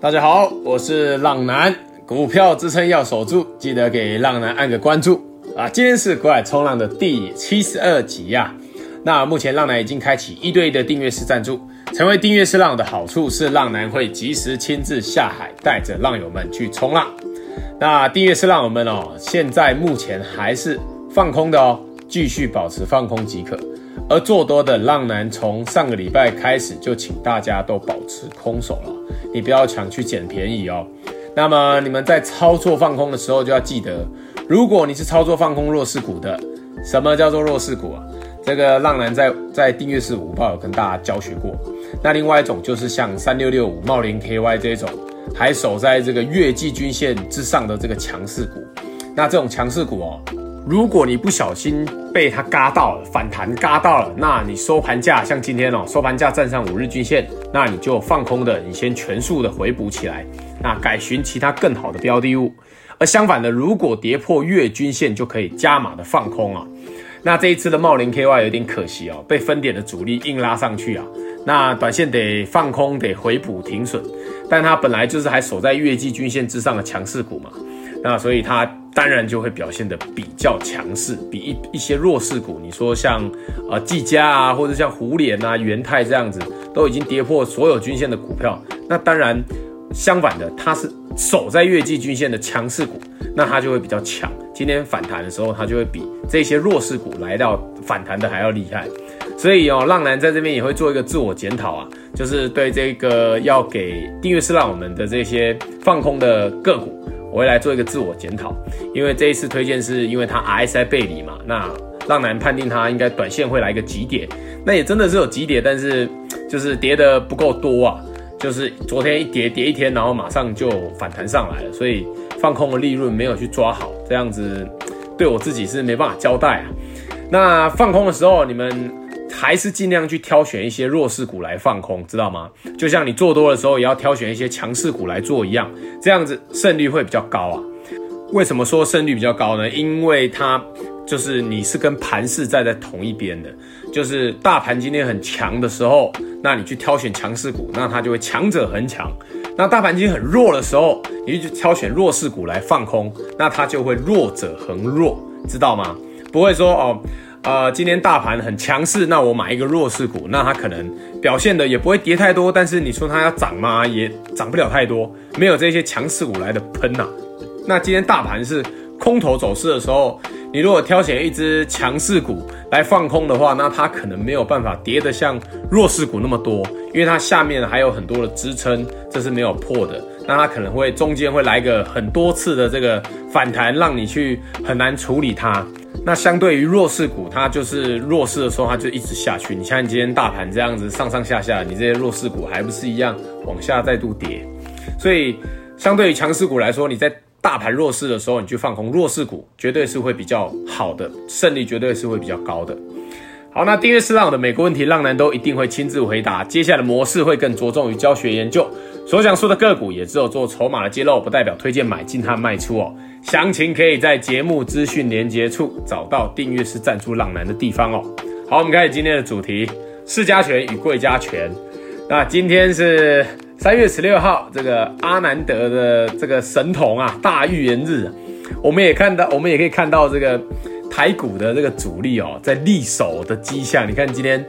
大家好，我是浪男，股票支撑要守住，记得给浪男按个关注啊！今天是股海冲浪的第七十二集呀、啊。那目前浪男已经开启一对一的订阅式赞助，成为订阅式浪的好处是，浪男会及时亲自下海，带着浪友们去冲浪。那订阅式浪友们哦，现在目前还是放空的哦，继续保持放空即可。而做多的浪男从上个礼拜开始就请大家都保持空手了，你不要抢去捡便宜哦。那么你们在操作放空的时候就要记得，如果你是操作放空弱势股的，什么叫做弱势股啊？这个浪男在在订阅式午报有跟大家教学过。那另外一种就是像三六六五茂林 KY 这种，还守在这个月季均线之上的这个强势股。那这种强势股哦。如果你不小心被它嘎到了，反弹嘎到了，那你收盘价像今天哦，收盘价站上五日均线，那你就放空的，你先全数的回补起来，那改寻其他更好的标的物。而相反的，如果跌破月均线，就可以加码的放空啊。那这一次的茂林 KY 有点可惜哦，被分点的主力硬拉上去啊，那短线得放空，得回补停损，但它本来就是还守在月季均线之上的强势股嘛。那所以它当然就会表现得比较强势，比一一些弱势股，你说像呃技嘉啊，或者像胡连啊、元泰这样子，都已经跌破所有均线的股票，那当然相反的，它是守在月季均线的强势股，那它就会比较强。今天反弹的时候，它就会比这些弱势股来到反弹的还要厉害。所以哦，浪男在这边也会做一个自我检讨啊，就是对这个要给订阅式浪我们的这些放空的个股。我会来做一个自我检讨，因为这一次推荐是因为它 RSI 背离嘛，那浪男判定它应该短线会来一个急跌，那也真的是有急跌，但是就是跌得不够多啊，就是昨天一跌跌一天，然后马上就反弹上来了，所以放空的利润没有去抓好，这样子对我自己是没办法交代啊。那放空的时候，你们。还是尽量去挑选一些弱势股来放空，知道吗？就像你做多的时候，也要挑选一些强势股来做一样，这样子胜率会比较高啊。为什么说胜率比较高呢？因为它就是你是跟盘势站在同一边的，就是大盘今天很强的时候，那你去挑选强势股，那它就会强者恒强；那大盘今天很弱的时候，你去挑选弱势股来放空，那它就会弱者恒弱，知道吗？不会说哦。呃，今天大盘很强势，那我买一个弱势股，那它可能表现的也不会跌太多，但是你说它要涨吗？也涨不了太多，没有这些强势股来的喷呐。那今天大盘是空头走势的时候，你如果挑选一只强势股来放空的话，那它可能没有办法跌得像弱势股那么多，因为它下面还有很多的支撑，这是没有破的。那它可能会中间会来个很多次的这个反弹，让你去很难处理它。那相对于弱势股，它就是弱势的时候，它就一直下去。你像今天大盘这样子上上下下，你这些弱势股还不是一样往下再度跌？所以相对于强势股来说，你在大盘弱势的时候，你去放空弱势股，绝对是会比较好的，胜率绝对是会比较高的。好，那订阅是浪友的每个问题，浪男都一定会亲自回答。接下来的模式会更着重于教学研究，所讲说的个股也只有做筹码的揭露，不代表推荐买进和卖出哦。详情可以在节目资讯连接处找到订阅是赞助浪男的地方哦。好，我们开始今天的主题：市加权与贵加权。那今天是三月十六号，这个阿南德的这个神童啊，大预言日。我们也看到，我们也可以看到这个台股的这个主力哦，在力守的迹象。你看今天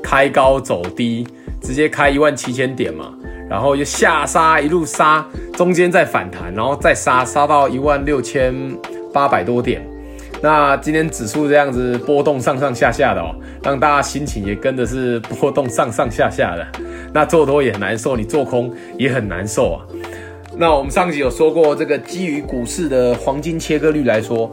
开高走低，直接开一万七千点嘛。然后又下杀，一路杀，中间再反弹，然后再杀，杀到一万六千八百多点。那今天指数这样子波动上上下下的哦，让大家心情也跟着是波动上上下下的。那做多也很难受，你做空也很难受啊。那我们上集有说过，这个基于股市的黄金切割率来说，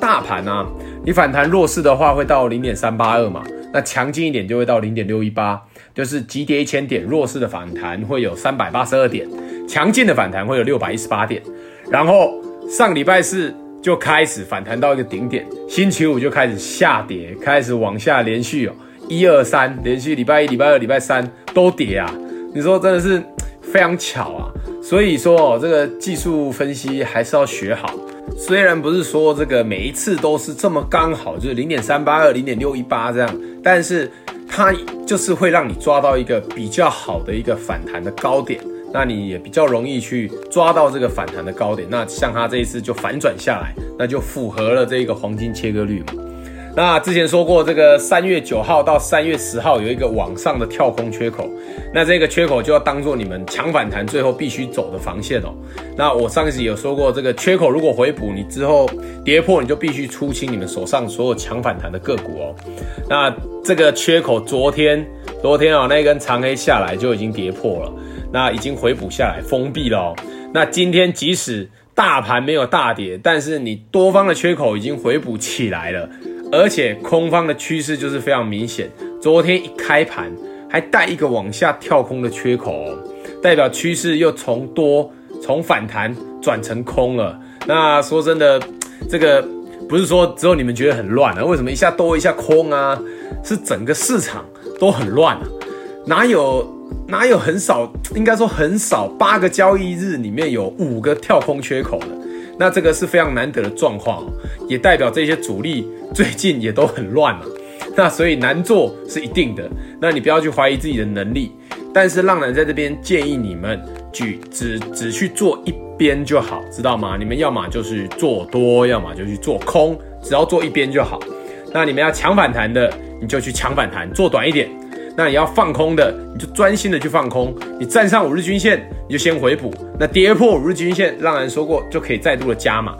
大盘啊，你反弹弱势的话会到零点三八二嘛，那强劲一点就会到零点六一八。就是急跌一千点，弱势的反弹会有三百八十二点，强劲的反弹会有六百一十八点。然后上礼拜四就开始反弹到一个顶点，星期五就开始下跌，开始往下连续哦，一二三连续礼拜一、礼拜二、礼拜三都跌啊！你说真的是非常巧啊！所以说哦，这个技术分析还是要学好。虽然不是说这个每一次都是这么刚好，就是零点三八二、零点六一八这样，但是。它就是会让你抓到一个比较好的一个反弹的高点，那你也比较容易去抓到这个反弹的高点。那像它这一次就反转下来，那就符合了这个黄金切割率嘛。那之前说过，这个三月九号到三月十号有一个往上的跳空缺口，那这个缺口就要当做你们抢反弹最后必须走的防线哦。那我上一集有说过，这个缺口如果回补，你之后跌破，你就必须出清你们手上所有抢反弹的个股哦。那这个缺口昨天，昨天啊、哦、那根长黑下来就已经跌破了，那已经回补下来封闭了哦。那今天即使大盘没有大跌，但是你多方的缺口已经回补起来了。而且空方的趋势就是非常明显，昨天一开盘还带一个往下跳空的缺口，代表趋势又从多从反弹转成空了。那说真的，这个不是说只有你们觉得很乱啊？为什么一下多一下空啊？是整个市场都很乱啊？哪有哪有很少？应该说很少，八个交易日里面有五个跳空缺口的。那这个是非常难得的状况，也代表这些主力最近也都很乱了。那所以难做是一定的。那你不要去怀疑自己的能力，但是浪男在这边建议你们举只只去做一边就好，知道吗？你们要么就是做多，要么就去做空，只要做一边就好。那你们要抢反弹的，你就去抢反弹，做短一点。那你要放空的，你就专心的去放空。你站上五日均线，你就先回补。那跌破五日均线，浪男说过就可以再度的加码。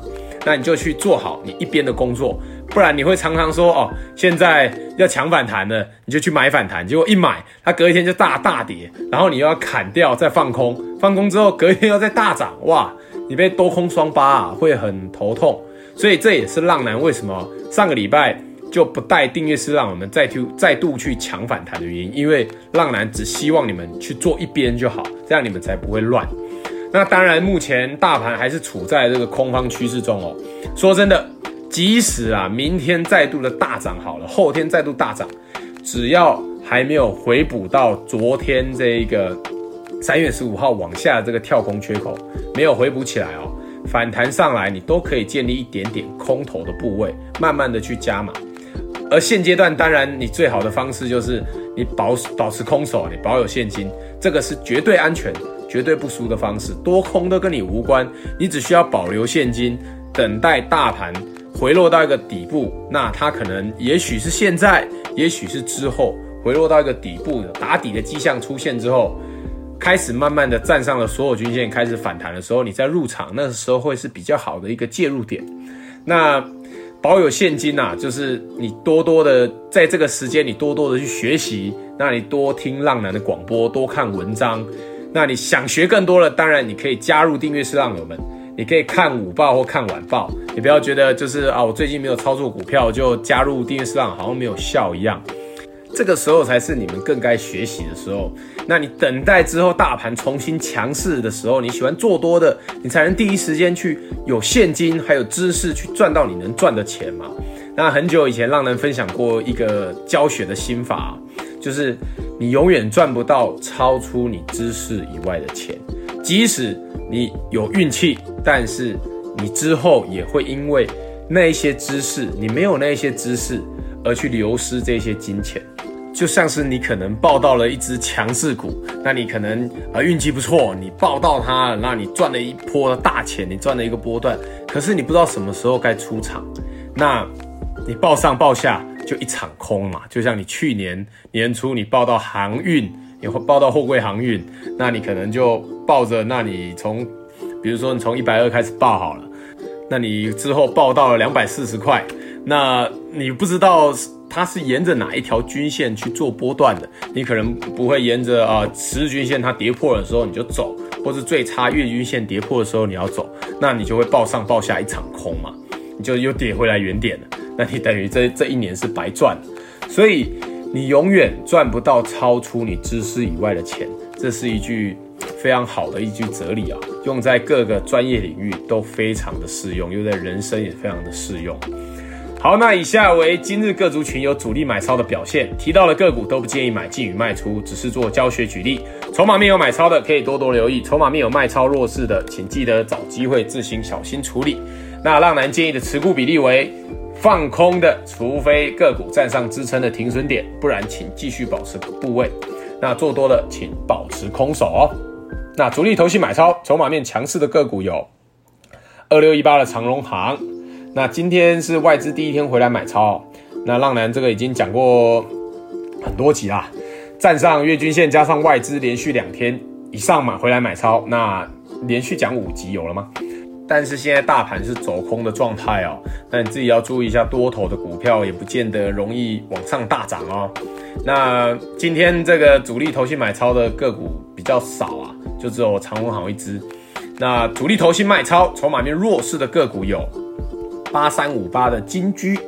那你就去做好你一边的工作，不然你会常常说哦，现在要抢反弹了，你就去买反弹，结果一买它隔一天就大大跌，然后你又要砍掉再放空，放空之后隔一天又再大涨，哇，你被多空双巴啊，会很头痛。所以这也是浪男为什么上个礼拜。就不带订阅式让我们再去再度去抢反弹的原因，因为浪男只希望你们去做一边就好，这样你们才不会乱。那当然，目前大盘还是处在这个空方趋势中哦。说真的，即使啊明天再度的大涨好了，后天再度大涨，只要还没有回补到昨天这一个三月十五号往下的这个跳空缺口没有回补起来哦，反弹上来你都可以建立一点点空头的部位，慢慢的去加码。而现阶段，当然你最好的方式就是你保保持空手，你保有现金，这个是绝对安全、绝对不输的方式。多空都跟你无关，你只需要保留现金，等待大盘回落到一个底部。那它可能也许是现在，也许是之后回落到一个底部的打底的迹象出现之后，开始慢慢的站上了所有均线，开始反弹的时候，你再入场，那时候会是比较好的一个介入点。那。保有现金呐、啊，就是你多多的在这个时间，你多多的去学习，那你多听浪男的广播，多看文章。那你想学更多了，当然你可以加入订阅式浪友们，你可以看午报或看晚报。你不要觉得就是啊，我最近没有操作股票，就加入订阅式浪好像没有效一样。这个时候才是你们更该学习的时候。那你等待之后大盘重新强势的时候，你喜欢做多的，你才能第一时间去有现金还有知识去赚到你能赚的钱嘛。那很久以前浪人分享过一个教学的心法，就是你永远赚不到超出你知识以外的钱，即使你有运气，但是你之后也会因为那一些知识，你没有那一些知识而去流失这些金钱。就像是你可能抱到了一只强势股，那你可能啊运气不错，你抱到它了，那你赚了一波大钱，你赚了一个波段，可是你不知道什么时候该出场，那你抱上抱下就一场空嘛。就像你去年年初你抱到航运，你会抱到货柜航运，那你可能就抱着，那你从比如说你从一百二开始抱好了，那你之后抱到了两百四十块，那你不知道。它是沿着哪一条均线去做波段的？你可能不会沿着啊十日均线它跌破的时候你就走，或是最差月均线跌破的时候你要走，那你就会抱上抱下一场空嘛，你就又跌回来原点了。那你等于这这一年是白赚，所以你永远赚不到超出你知识以外的钱。这是一句非常好的一句哲理啊，用在各个专业领域都非常的适用，用在人生也非常的适用。好，那以下为今日各族群有主力买超的表现，提到的个股都不建议买进与卖出，只是做教学举例。筹码面有买超的可以多多留意，筹码面有卖超弱势的，请记得找机会自行小心处理。那浪男建议的持股比例为放空的，除非个股站上支撑的停损点，不然请继续保持部位。那做多的请保持空手哦。那主力投信买超，筹码面强势的个股有二六一八的长荣航。那今天是外资第一天回来买超，那浪男这个已经讲过很多集啦，站上月均线加上外资连续两天以上买回来买超，那连续讲五集有了吗？但是现在大盘是走空的状态哦，那你自己要注意一下，多头的股票也不见得容易往上大涨哦。那今天这个主力投信买超的个股比较少啊，就只有长虹好一只。那主力投信卖超，筹码面弱势的个股有八三五八的金居，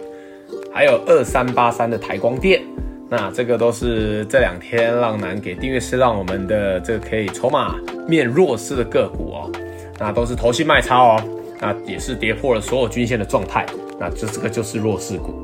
还有二三八三的台光电。那这个都是这两天浪男给订阅式浪友们的这个可以筹码面弱势的个股哦。那都是投信卖超哦，那也是跌破了所有均线的状态，那这这个就是弱势股。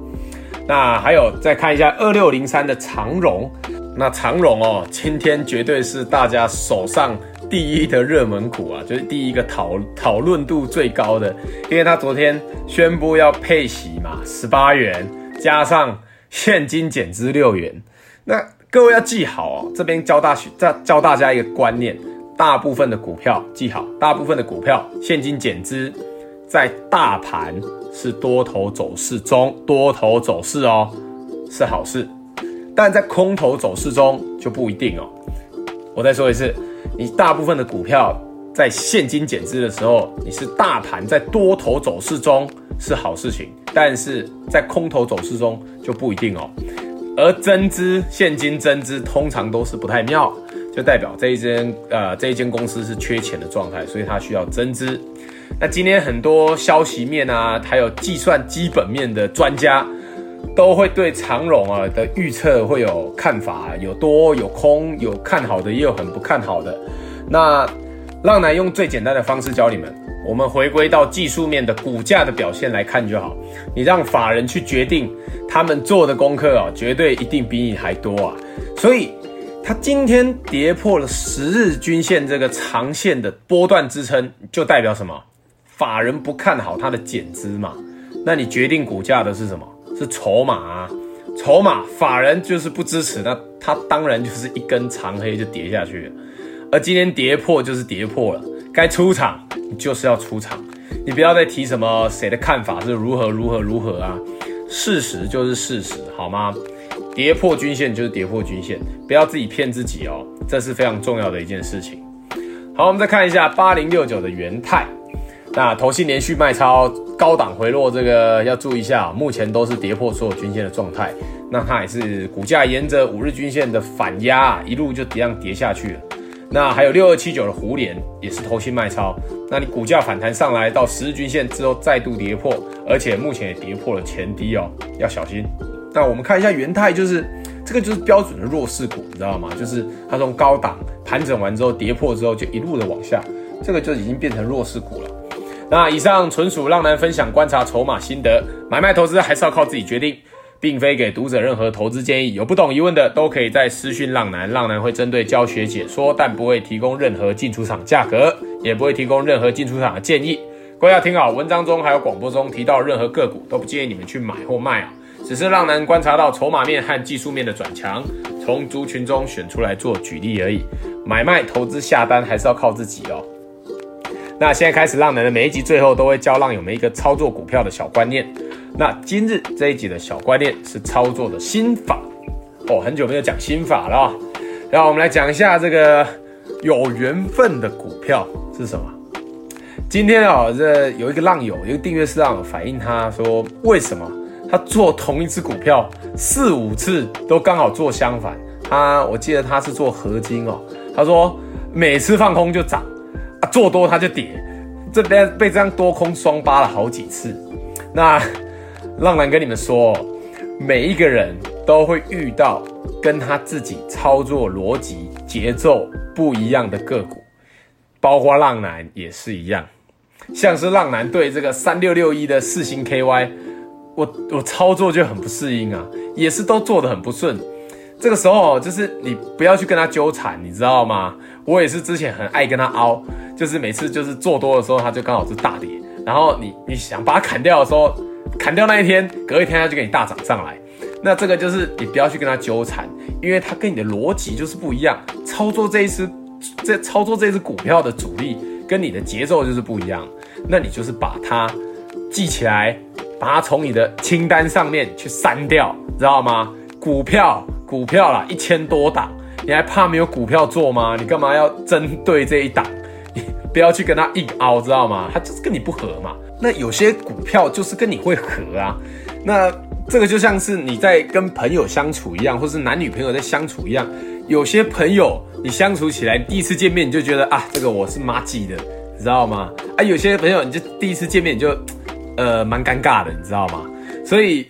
那还有再看一下二六零三的长荣，那长荣哦，今天绝对是大家手上第一的热门股啊，就是第一个讨讨论度最高的，因为他昨天宣布要配息嘛，十八元加上现金减资六元。那各位要记好哦，这边教大学教教大家一个观念。大部分的股票记好，大部分的股票现金减资，在大盘是多头走势中，多头走势哦是好事，但在空头走势中就不一定哦。我再说一次，你大部分的股票在现金减资的时候，你是大盘在多头走势中是好事情，但是在空头走势中就不一定哦。而增资现金增资通常都是不太妙。就代表这一间呃这一间公司是缺钱的状态，所以它需要增资。那今天很多消息面啊，还有计算基本面的专家，都会对长荣啊的预测会有看法，有多有空，有看好的，也有很不看好的。那浪男用最简单的方式教你们，我们回归到技术面的股价的表现来看就好。你让法人去决定，他们做的功课啊，绝对一定比你还多啊，所以。它今天跌破了十日均线这个长线的波段支撑，就代表什么？法人不看好它的减资嘛？那你决定股价的是什么？是筹码啊，筹码，法人就是不支持，那它当然就是一根长黑就跌下去了。而今天跌破就是跌破了，该出场你就是要出场，你不要再提什么谁的看法是如何如何如何啊，事实就是事实，好吗？跌破均线就是跌破均线，不要自己骗自己哦，这是非常重要的一件事情。好，我们再看一下八零六九的元泰，那投信连续卖超，高档回落，这个要注意一下，目前都是跌破所有均线的状态。那它也是股价沿着五日均线的反压，一路就这样跌下去了。那还有六二七九的胡连也是投信卖超，那你股价反弹上来到十日均线之后再度跌破，而且目前也跌破了前低哦，要小心。那我们看一下元泰，就是这个就是标准的弱势股，你知道吗？就是它从高档盘整完之后跌破之后就一路的往下，这个就已经变成弱势股了。那以上纯属浪男分享观察筹码心得，买卖投资还是要靠自己决定，并非给读者任何投资建议。有不懂疑问的都可以在私讯浪男，浪男会针对教学解说，但不会提供任何进出场价格，也不会提供任何进出场的建议。各位要听好，文章中还有广播中提到任何个股都不建议你们去买或卖啊。只是浪男观察到筹码面和技术面的转强，从族群中选出来做举例而已。买卖投资下单还是要靠自己哦。那现在开始，浪男的每一集最后都会教浪友们一个操作股票的小观念。那今日这一集的小观念是操作的心法哦，很久没有讲心法了哦。让我们来讲一下这个有缘分的股票是什么。今天哦，这有一个浪友，一个订阅式浪反映他说，为什么？他做同一只股票四五次都刚好做相反。他我记得他是做合金哦。他说每次放空就涨，做多它就跌，这边被这样多空双巴了好几次。那浪男跟你们说，每一个人都会遇到跟他自己操作逻辑节奏不一样的个股，包括浪男也是一样。像是浪男对这个三六六一的四星 KY。我我操作就很不适应啊，也是都做得很不顺。这个时候就是你不要去跟他纠缠，你知道吗？我也是之前很爱跟他凹，就是每次就是做多的时候，他就刚好是大跌，然后你你想把它砍掉的时候，砍掉那一天，隔一天他就给你大涨上来。那这个就是你不要去跟他纠缠，因为他跟你的逻辑就是不一样。操作这一支这操作这只股票的主力跟你的节奏就是不一样，那你就是把它记起来，把它从你的清单上面去删掉，知道吗？股票，股票啦，一千多档，你还怕没有股票做吗？你干嘛要针对这一档？你不要去跟他硬凹，知道吗？他就是跟你不合嘛。那有些股票就是跟你会合啊，那这个就像是你在跟朋友相处一样，或是男女朋友在相处一样。有些朋友你相处起来，第一次见面你就觉得啊，这个我是麻鸡的，你知道吗？啊，有些朋友你就第一次见面你就呃蛮尴尬的，你知道吗？所以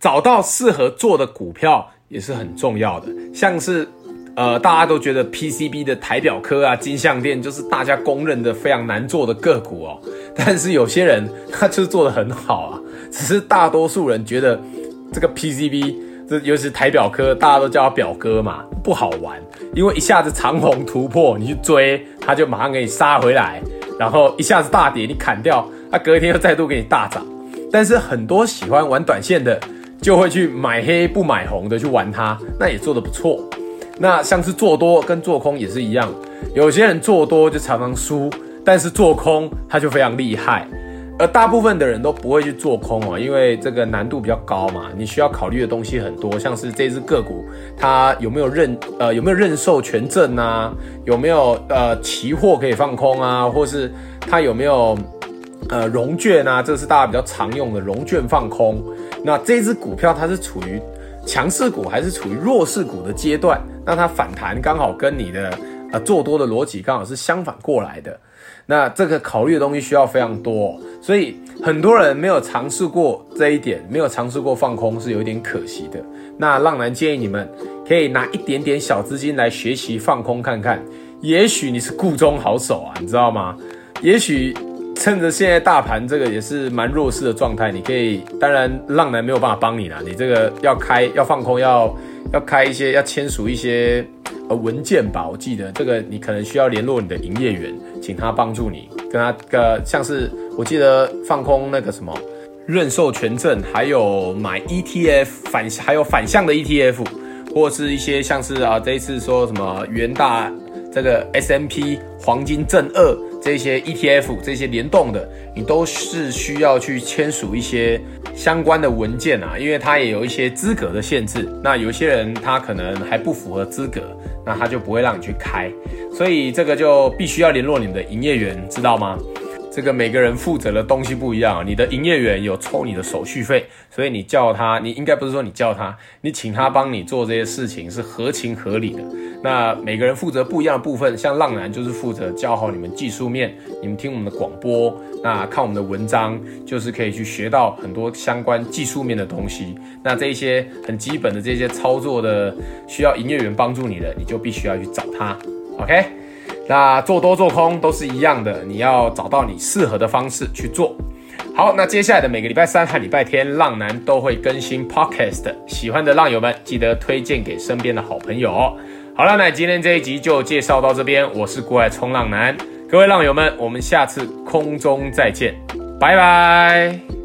找到适合做的股票也是很重要的，像是。呃，大家都觉得 PCB 的台表科啊、金像电就是大家公认的非常难做的个股哦。但是有些人他就是做得很好啊，只是大多数人觉得这个 PCB，这尤其是台表科，大家都叫他表哥嘛，不好玩，因为一下子长红突破，你去追，他就马上给你杀回来，然后一下子大跌，你砍掉，他隔天又再度给你大涨。但是很多喜欢玩短线的，就会去买黑不买红的去玩它，那也做得不错。那像是做多跟做空也是一样，有些人做多就常常输，但是做空他就非常厉害，而大部分的人都不会去做空啊，因为这个难度比较高嘛，你需要考虑的东西很多，像是这只个股它有没有认呃有没有认售权证啊，有没有呃期货可以放空啊，或是它有没有呃融券啊，这是大家比较常用的融券放空。那这只股票它是处于强势股还是处于弱势股的阶段？那它反弹刚好跟你的呃做多的逻辑刚好是相反过来的，那这个考虑的东西需要非常多，所以很多人没有尝试过这一点，没有尝试过放空是有点可惜的。那浪男建议你们可以拿一点点小资金来学习放空看看，也许你是故中好手啊，你知道吗？也许。趁着现在大盘这个也是蛮弱势的状态，你可以，当然浪男没有办法帮你啦，你这个要开要放空要要开一些要签署一些呃文件吧，我记得这个你可能需要联络你的营业员，请他帮助你跟他个像是我记得放空那个什么认授权证，还有买 ETF 反还有反向的 ETF，或是一些像是啊这一次说什么元大这个 S M P 黄金正二。这些 ETF 这些联动的，你都是需要去签署一些相关的文件啊，因为它也有一些资格的限制。那有些人他可能还不符合资格，那他就不会让你去开。所以这个就必须要联络你的营业员，知道吗？这个每个人负责的东西不一样，你的营业员有抽你的手续费，所以你叫他，你应该不是说你叫他，你请他帮你做这些事情是合情合理的。那每个人负责不一样的部分，像浪男就是负责教好你们技术面，你们听我们的广播，那看我们的文章，就是可以去学到很多相关技术面的东西。那这一些很基本的这些操作的需要营业员帮助你的，你就必须要去找他，OK？那做多做空都是一样的，你要找到你适合的方式去做。好，那接下来的每个礼拜三和礼拜天，浪男都会更新 Podcast，喜欢的浪友们记得推荐给身边的好朋友哦。好了，那今天这一集就介绍到这边，我是股海冲浪男，各位浪友们，我们下次空中再见，拜拜。